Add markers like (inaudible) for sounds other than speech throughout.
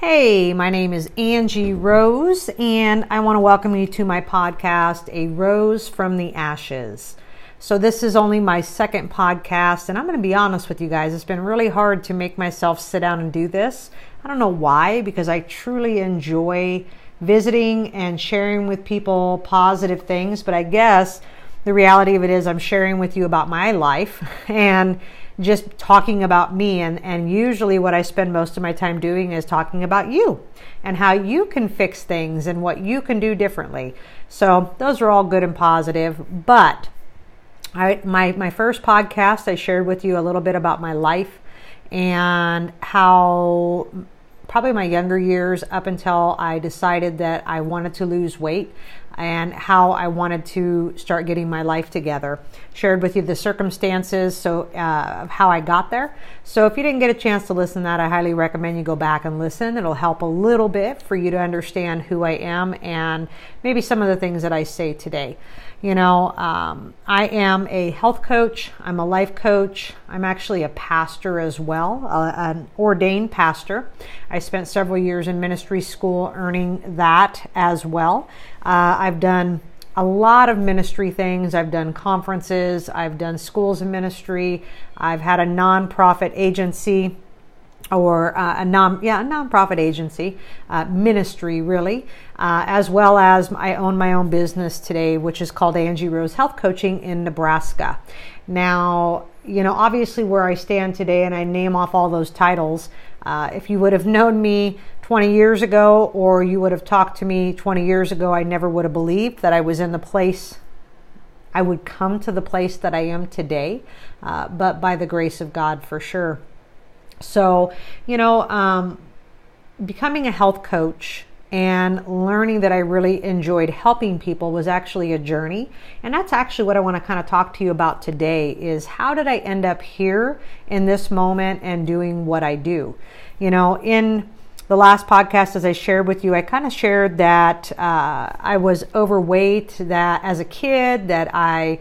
Hey, my name is Angie Rose, and I want to welcome you to my podcast, A Rose from the Ashes. So, this is only my second podcast, and I'm going to be honest with you guys. It's been really hard to make myself sit down and do this. I don't know why, because I truly enjoy visiting and sharing with people positive things, but I guess the reality of it is I'm sharing with you about my life (laughs) and just talking about me. And, and usually, what I spend most of my time doing is talking about you and how you can fix things and what you can do differently. So, those are all good and positive. But I, my, my first podcast, I shared with you a little bit about my life and how probably my younger years up until I decided that I wanted to lose weight and how I wanted to start getting my life together. Shared with you the circumstances so uh, of how I got there. So if you didn't get a chance to listen to that, I highly recommend you go back and listen. It'll help a little bit for you to understand who I am and maybe some of the things that I say today. You know, um, I am a health coach, I'm a life coach, I'm actually a pastor as well, uh, an ordained pastor. I spent several years in ministry school earning that as well. Uh, I've done a lot of ministry things. I've done conferences, I've done schools of ministry, I've had a nonprofit agency or uh, a non yeah a nonprofit agency uh, ministry really uh, as well as I own my own business today which is called Angie Rose Health Coaching in Nebraska. Now you know obviously where I stand today and I name off all those titles uh, if you would have known me 20 years ago or you would have talked to me 20 years ago I never would have believed that I was in the place I would come to the place that I am today uh, but by the grace of God for sure so, you know, um, becoming a health coach and learning that I really enjoyed helping people was actually a journey. And that's actually what I want to kind of talk to you about today is how did I end up here in this moment and doing what I do? You know, in the last podcast, as I shared with you, I kind of shared that uh, I was overweight, that as a kid, that I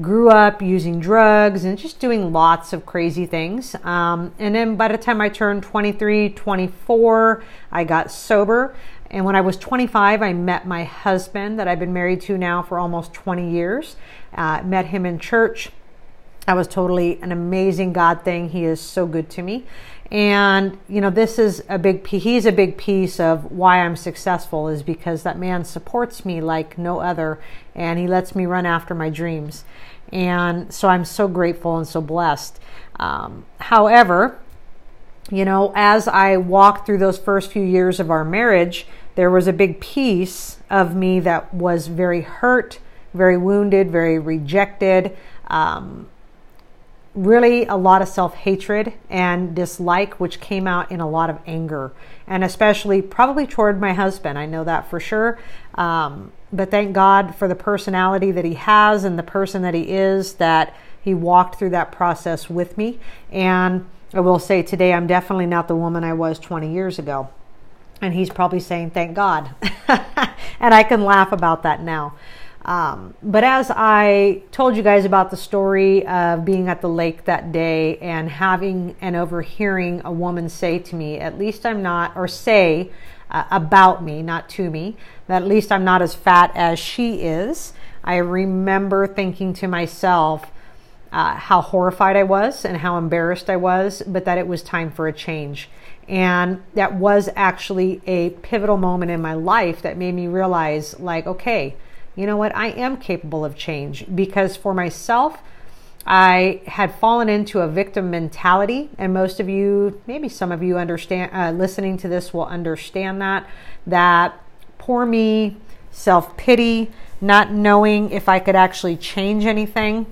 grew up using drugs and just doing lots of crazy things. Um, and then by the time I turned 23, 24, I got sober. And when I was 25, I met my husband that I've been married to now for almost 20 years. Uh, met him in church. That was totally an amazing God thing. He is so good to me. And, you know, this is a big he's a big piece of why I'm successful is because that man supports me like no other and he lets me run after my dreams. And so I'm so grateful and so blessed. Um, however, you know, as I walked through those first few years of our marriage, there was a big piece of me that was very hurt, very wounded, very rejected. Um, really a lot of self hatred and dislike, which came out in a lot of anger, and especially probably toward my husband. I know that for sure. Um, but thank God for the personality that he has and the person that he is, that he walked through that process with me. And I will say today, I'm definitely not the woman I was 20 years ago. And he's probably saying, thank God. (laughs) and I can laugh about that now. Um, but as I told you guys about the story of being at the lake that day and having and overhearing a woman say to me, at least I'm not, or say uh, about me, not to me, that at least I'm not as fat as she is, I remember thinking to myself, uh, how horrified I was and how embarrassed I was, but that it was time for a change. And that was actually a pivotal moment in my life that made me realize, like, okay, you know what? I am capable of change because for myself, I had fallen into a victim mentality, and most of you, maybe some of you, understand. Uh, listening to this will understand that that poor me, self pity, not knowing if I could actually change anything,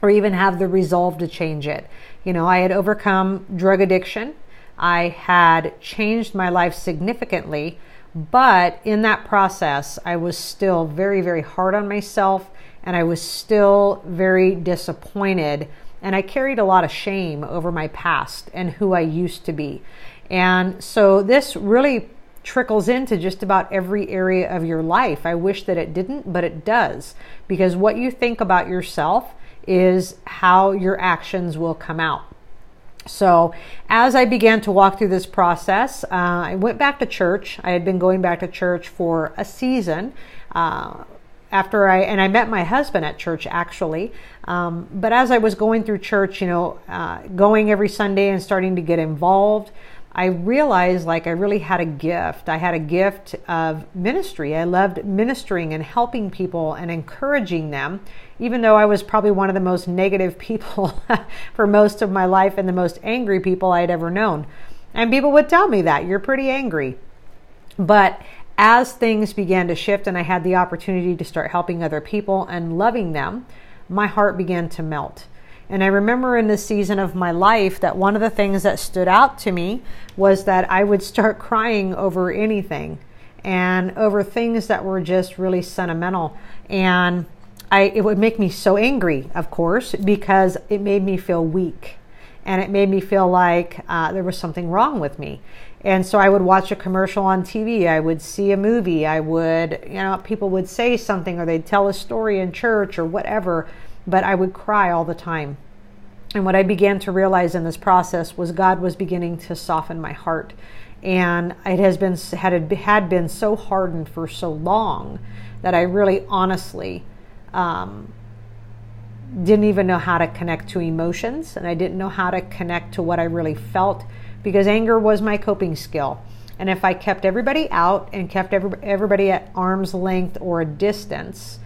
or even have the resolve to change it. You know, I had overcome drug addiction. I had changed my life significantly, but in that process, I was still very, very hard on myself and I was still very disappointed. And I carried a lot of shame over my past and who I used to be. And so this really trickles into just about every area of your life. I wish that it didn't, but it does. Because what you think about yourself is how your actions will come out. So, as I began to walk through this process, uh, I went back to church. I had been going back to church for a season. Uh, after I and I met my husband at church actually, um, but as I was going through church, you know, uh, going every Sunday and starting to get involved, I realized like I really had a gift. I had a gift of ministry. I loved ministering and helping people and encouraging them, even though I was probably one of the most negative (laughs) people for most of my life and the most angry people I'd ever known. And people would tell me that you're pretty angry. But as things began to shift and I had the opportunity to start helping other people and loving them, my heart began to melt. And I remember in this season of my life that one of the things that stood out to me was that I would start (laughs) crying over anything and over things that were just really sentimental. And I, it would make me so angry, of course, because it made me feel weak and it made me feel like uh, there was something wrong with me. And so I would watch a commercial on TV, I would see a movie, I would, you know, people would say something or they'd tell a story in church or whatever but I would cry all the time. And what I began to realize in this process was God was beginning to soften my heart. And it has been had had been so hardened for so long that I really honestly um, didn't even know how to connect to emotions, and I didn't know how to connect to what I really felt because anger was my coping skill. And if I kept everybody out and kept everybody at arm's length or a distance,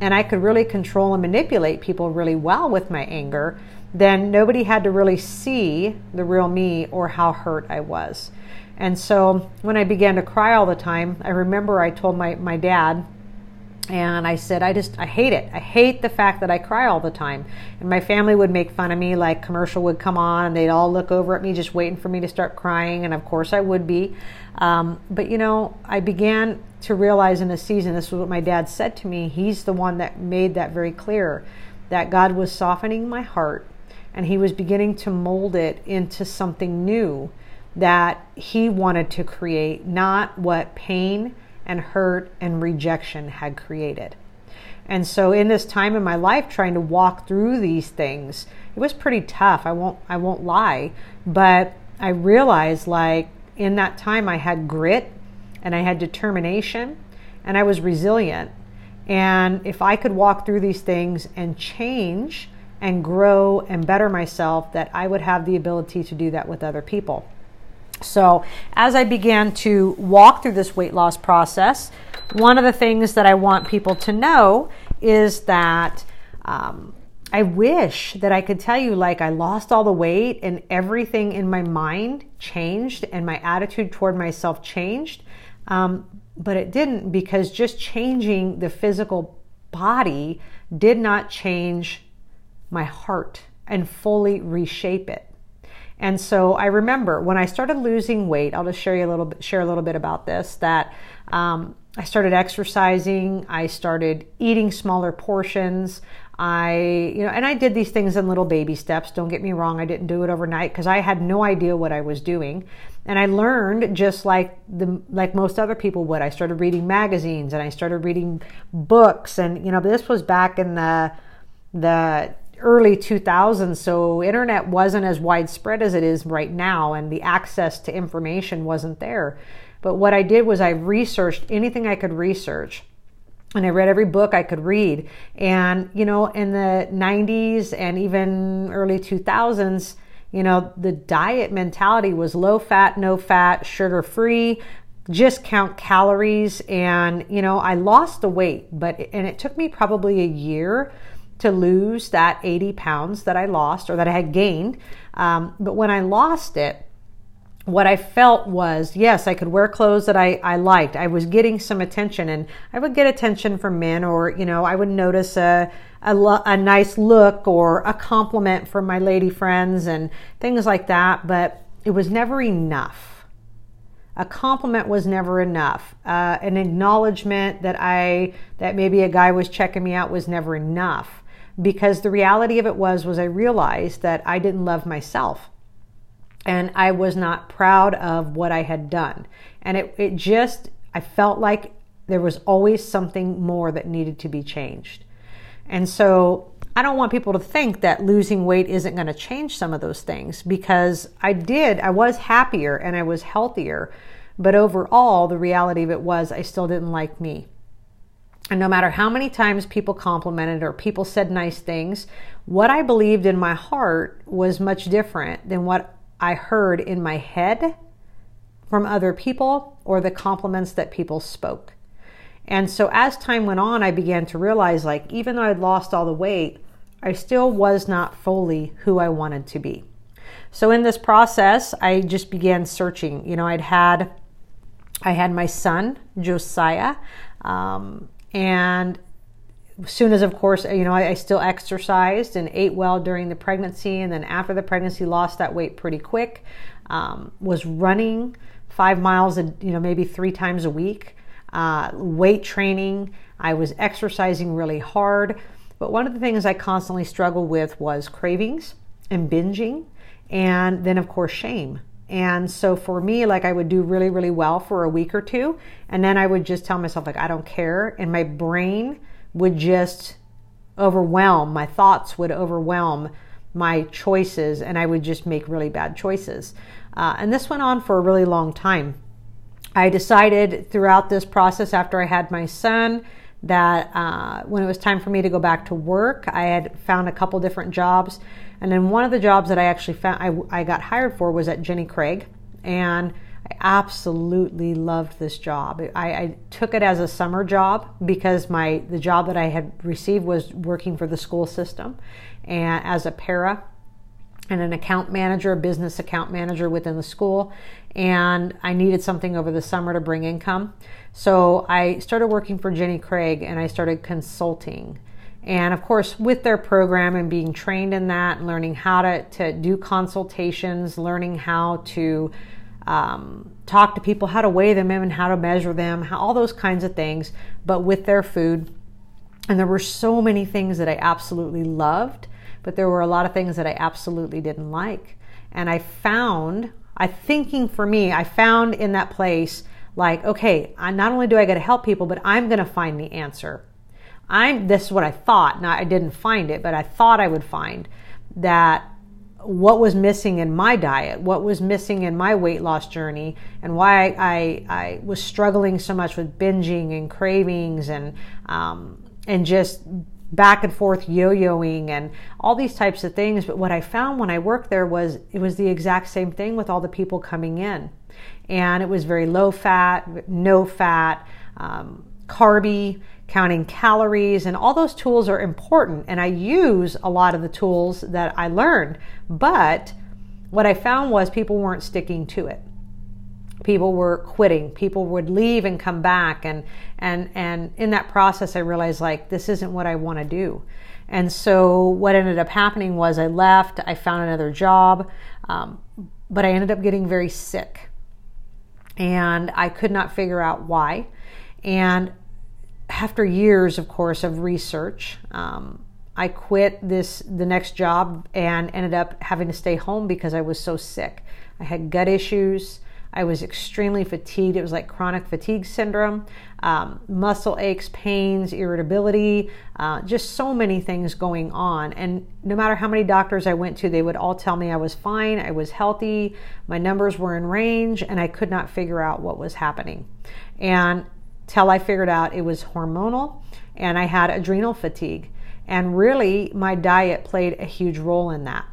and I could really control and manipulate people really well with my anger, then nobody had to really see the real me or how hurt I was. And so when I began to cry all the time, I remember I told my, my dad, and I said, I just, I hate it. I hate the fact that I cry all the time. And my family would make fun of me, like commercial would come on, and they'd all look over at me just waiting for me to start crying. And of course I would be. Um, but you know, I began to realize in a season, this was what my dad said to me. He's the one that made that very clear that God was softening my heart and he was beginning to mold it into something new that he wanted to create, not what pain and hurt and rejection had created. And so in this time in my life trying to walk through these things, it was pretty tough. I won't I won't lie, but I realized like in that time I had grit and I had determination and I was resilient. And if I could walk through these things and change and grow and better myself, that I would have the ability to do that with other people. So, as I began to walk through this weight loss process, one of the things that I want people to know is that um, I wish that I could tell you, like, I lost all the weight and everything in my mind changed and my attitude toward myself changed. Um, but it didn't because just changing the physical body did not change my heart and fully reshape it. And so I remember when I started losing weight, I'll just share you a little bit, share a little bit about this, that um, I started exercising, I started eating smaller portions. I, you know, and I did these things in little baby steps. Don't get me wrong, I didn't do it overnight because I had no idea what I was doing. And I learned just like the like most other people would. I started reading magazines and I started reading books and you know, this was back in the the early 2000s so internet wasn't as widespread as it is right now and the access to information wasn't there. But what i did was i researched anything i could research and i read every book i could read. And you know in the 90s and even early 2000s you know the diet mentality was low fat no fat sugar free just count calories. And you know i lost the weight but and it took me probably a year to lose that 80 pounds that I lost or that I had gained. Um, but when I lost it, what I felt was, yes, I could wear clothes that I, I liked. I was getting some attention and I would get attention from men or, you know, I would notice a, a, a nice look or a compliment from my lady friends and things like that. But it was never enough. A compliment was never enough. Uh, an acknowledgement that I, that maybe a guy was checking me out was never enough because the reality of it was was I realized that I didn't love myself and I was not proud of what I had done. And it, it just I felt like there was always something more that needed to be changed. And so I don't want people to think that losing weight isn't going to change some of those things because I did. I was happier and I was healthier. But overall, the reality of it was I still didn't like me. And no matter how many times people complimented or people said nice things, what I believed in my heart was much different than what I heard in my head from other people or the compliments that people spoke. And so as time went on, I began to realize like, even though I'd lost all the weight, I still was not fully who I wanted to be. So in this process, I just began searching. You know, I'd had, I had my son Josiah, um, and soon as, of course, you know, I, I, still exercised and ate well during the pregnancy, and then after the pregnancy, lost that weight pretty quick. Um, was running five miles, a, you know, maybe three times a week. Uh, weight training. I was exercising really hard. But one of the things I constantly struggled with was cravings and binging, and then, of course, shame. And so for me, like I would do really, really well for a week or two, and then I would just tell myself, like, I don't care. And my brain would just overwhelm, my thoughts would overwhelm my choices, and I would just make really bad choices. Uh, and this went on for a really long time. I decided throughout this process after I had my son that uh, when it was time for me to go back to work, I had found a couple different jobs. And then one of the jobs that I actually found, I, I got hired for was at Jenny Craig. And I absolutely loved this job. I, I, took it as a summer job because my the job that I had received was working for the school system and as a para and an account manager, a business account manager within the school. And I needed something over the summer to bring income. So I started working for Jenny Craig and I started consulting. And of course, with their program and being trained in that, and learning how to, to do consultations, learning how to um, talk to people, how to weigh them in how to measure them, how, all those kinds of things, but with their food. And there were so many things that I absolutely loved, but there were a lot of things that I absolutely didn't like. And I found, I thinking for me, I found in that place like, okay, I, not only do I got to help people, but I'm going to find the answer. I'm, this is what I thought. Now, I didn't find it, but I thought I would find that what was missing in my diet, what was missing in my weight loss journey, and why I, I, I was struggling so much with binging and cravings and, um, and just back and forth yo-yoing and all these types of things. But what I found when I worked there was it was the exact same thing with all the people coming in and it was very low fat, no fat, um, carby, counting calories, and all those tools are important. And I use a lot of the tools that I learned, but what I found was people weren't sticking to it. People were quitting. People would leave and come back, and and and in that process, I realized like this isn't what I want to do. And so what ended up happening was I left. I found another job, um, but I ended up getting very sick and I could not figure out why. And after years, of course, of research, um, I quit this the next job and ended up having to stay home because I was so sick. I had gut issues. I was extremely fatigued. It was like chronic fatigue syndrome, um, muscle aches, pains, irritability, uh, just so many things going on. And no matter how many doctors I went to, they would all tell me I was fine, I was healthy, my numbers were in range, and I could not figure out what was happening. And till I figured out it was hormonal and I had adrenal fatigue. And really, my diet played a huge role in that.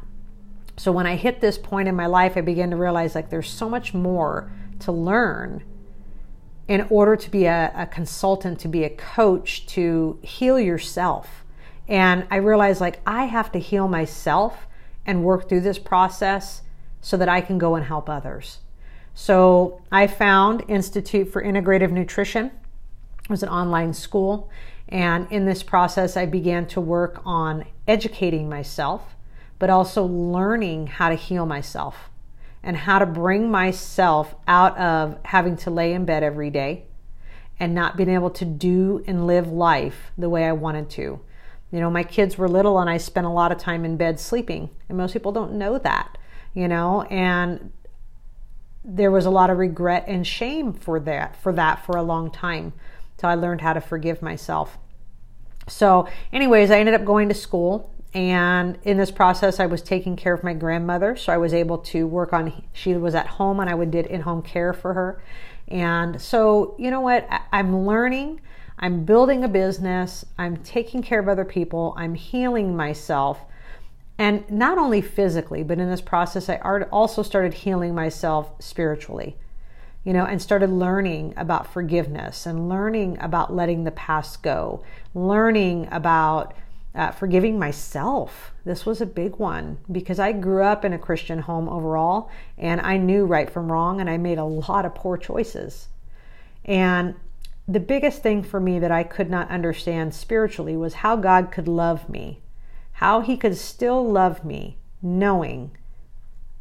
So when I hit this point in my life, I began to realize like there's so much more to learn in order to be a, a consultant, to be a coach, to heal yourself. And I realized like I have to heal myself and work through this process so that I can go and help others. So I found Institute for Integrative Nutrition. It was an online school. And in this process, I began to work on educating myself but also learning how to heal myself and how to bring myself out of having to lay in bed every day and not being able to do and live life the way I wanted to. You know, my kids were little and I spent a lot of time in bed sleeping, and most people don't know that, you know, and there was a lot of regret and shame for that for that for a long time till I learned how to forgive myself. So, anyways, I ended up going to school and in this process, I was taking care of my grandmother. So I was able to work on, she was at home and I would did in home care for her. And so, you know what? I'm learning. I'm building a business. I'm taking care of other people. I'm healing myself. And not only physically, but in this process, I also started healing myself spiritually, you know, and started learning about forgiveness and learning about letting the past go, learning about uh, forgiving myself. This was a big one because I grew up in a Christian home overall and I knew right from wrong and I made a lot of poor choices. And the biggest thing for me that I could not understand spiritually was how God could love me, how He could still love me, knowing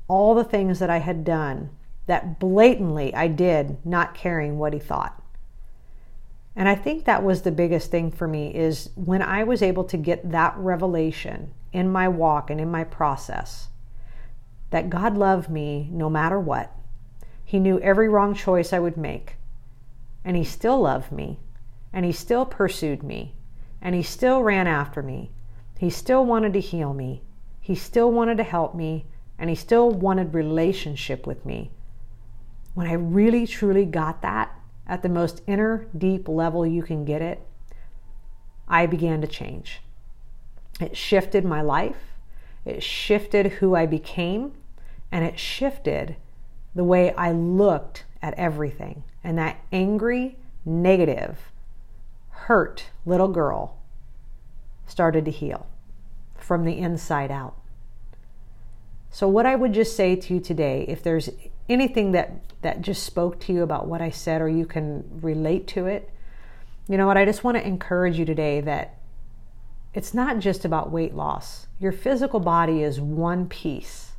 all the things that I had done that blatantly I did, not caring what He thought. And I think that was the biggest thing for me is when I was able to get that revelation in my walk and in my process that God loved me no matter what. He knew every wrong choice I would make. And he still loved me. And he still pursued me. And he still ran after me. He still wanted to heal me. He still wanted to help me. And he still wanted relationship with me. When I really truly got that, at the most inner, deep level you can get it, I began to change. It shifted my life, it shifted who I became, and it shifted the way I looked at everything. And that angry, negative, hurt little girl started to heal from the inside out. So, what I would just say to you today, if there's anything that that just spoke to you about what I said or you can relate to it, you know what? I just want to encourage you today that it's not just about weight loss. Your physical body is one piece.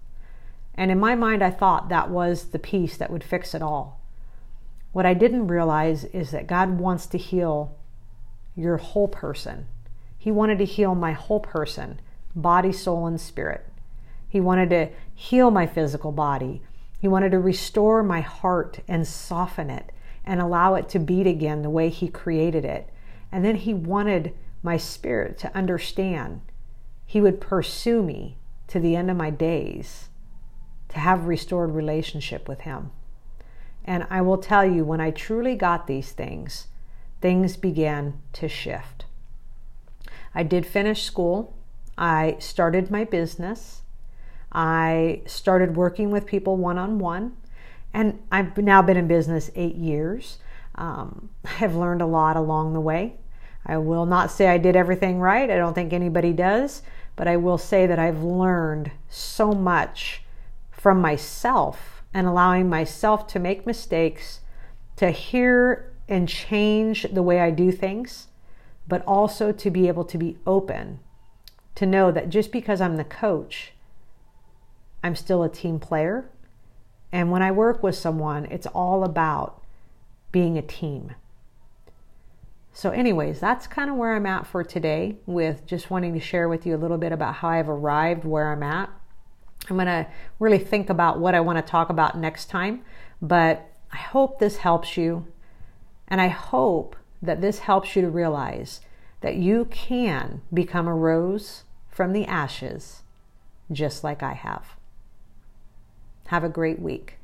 And in my mind, I thought that was the piece that would fix it all. What I didn't realize is that God wants to heal your whole person. He wanted to heal my whole person, body, soul, and spirit. He wanted to heal my physical body he wanted to restore my heart and soften it and allow it to beat again the way He created it. And then He wanted my spirit to understand. He would pursue me to the end of my days to have restored relationship with Him. And I will tell you, when I truly got these things, things began to shift. I did finish school. I started my business. I started working with people one on one, and I've now been in business eight years. Um, (laughs) I've learned a lot along the way. I will not say I did everything right, I don't think anybody does, but I will say that I've learned so much from myself and allowing myself to make mistakes, to hear and change the way I do things, but also to be able to be open, to know that just because I'm the coach I'm still a team player. And when I work with someone, it's all about being a team. So, anyways, that's kind of where I'm at for today with just wanting to share with you a little bit about how I've arrived where I'm at. I'm going to really think about what I want to talk about next time, but I hope this helps you. And I hope that this helps you to realize that you can become a rose from the ashes just like I have. Have a great week.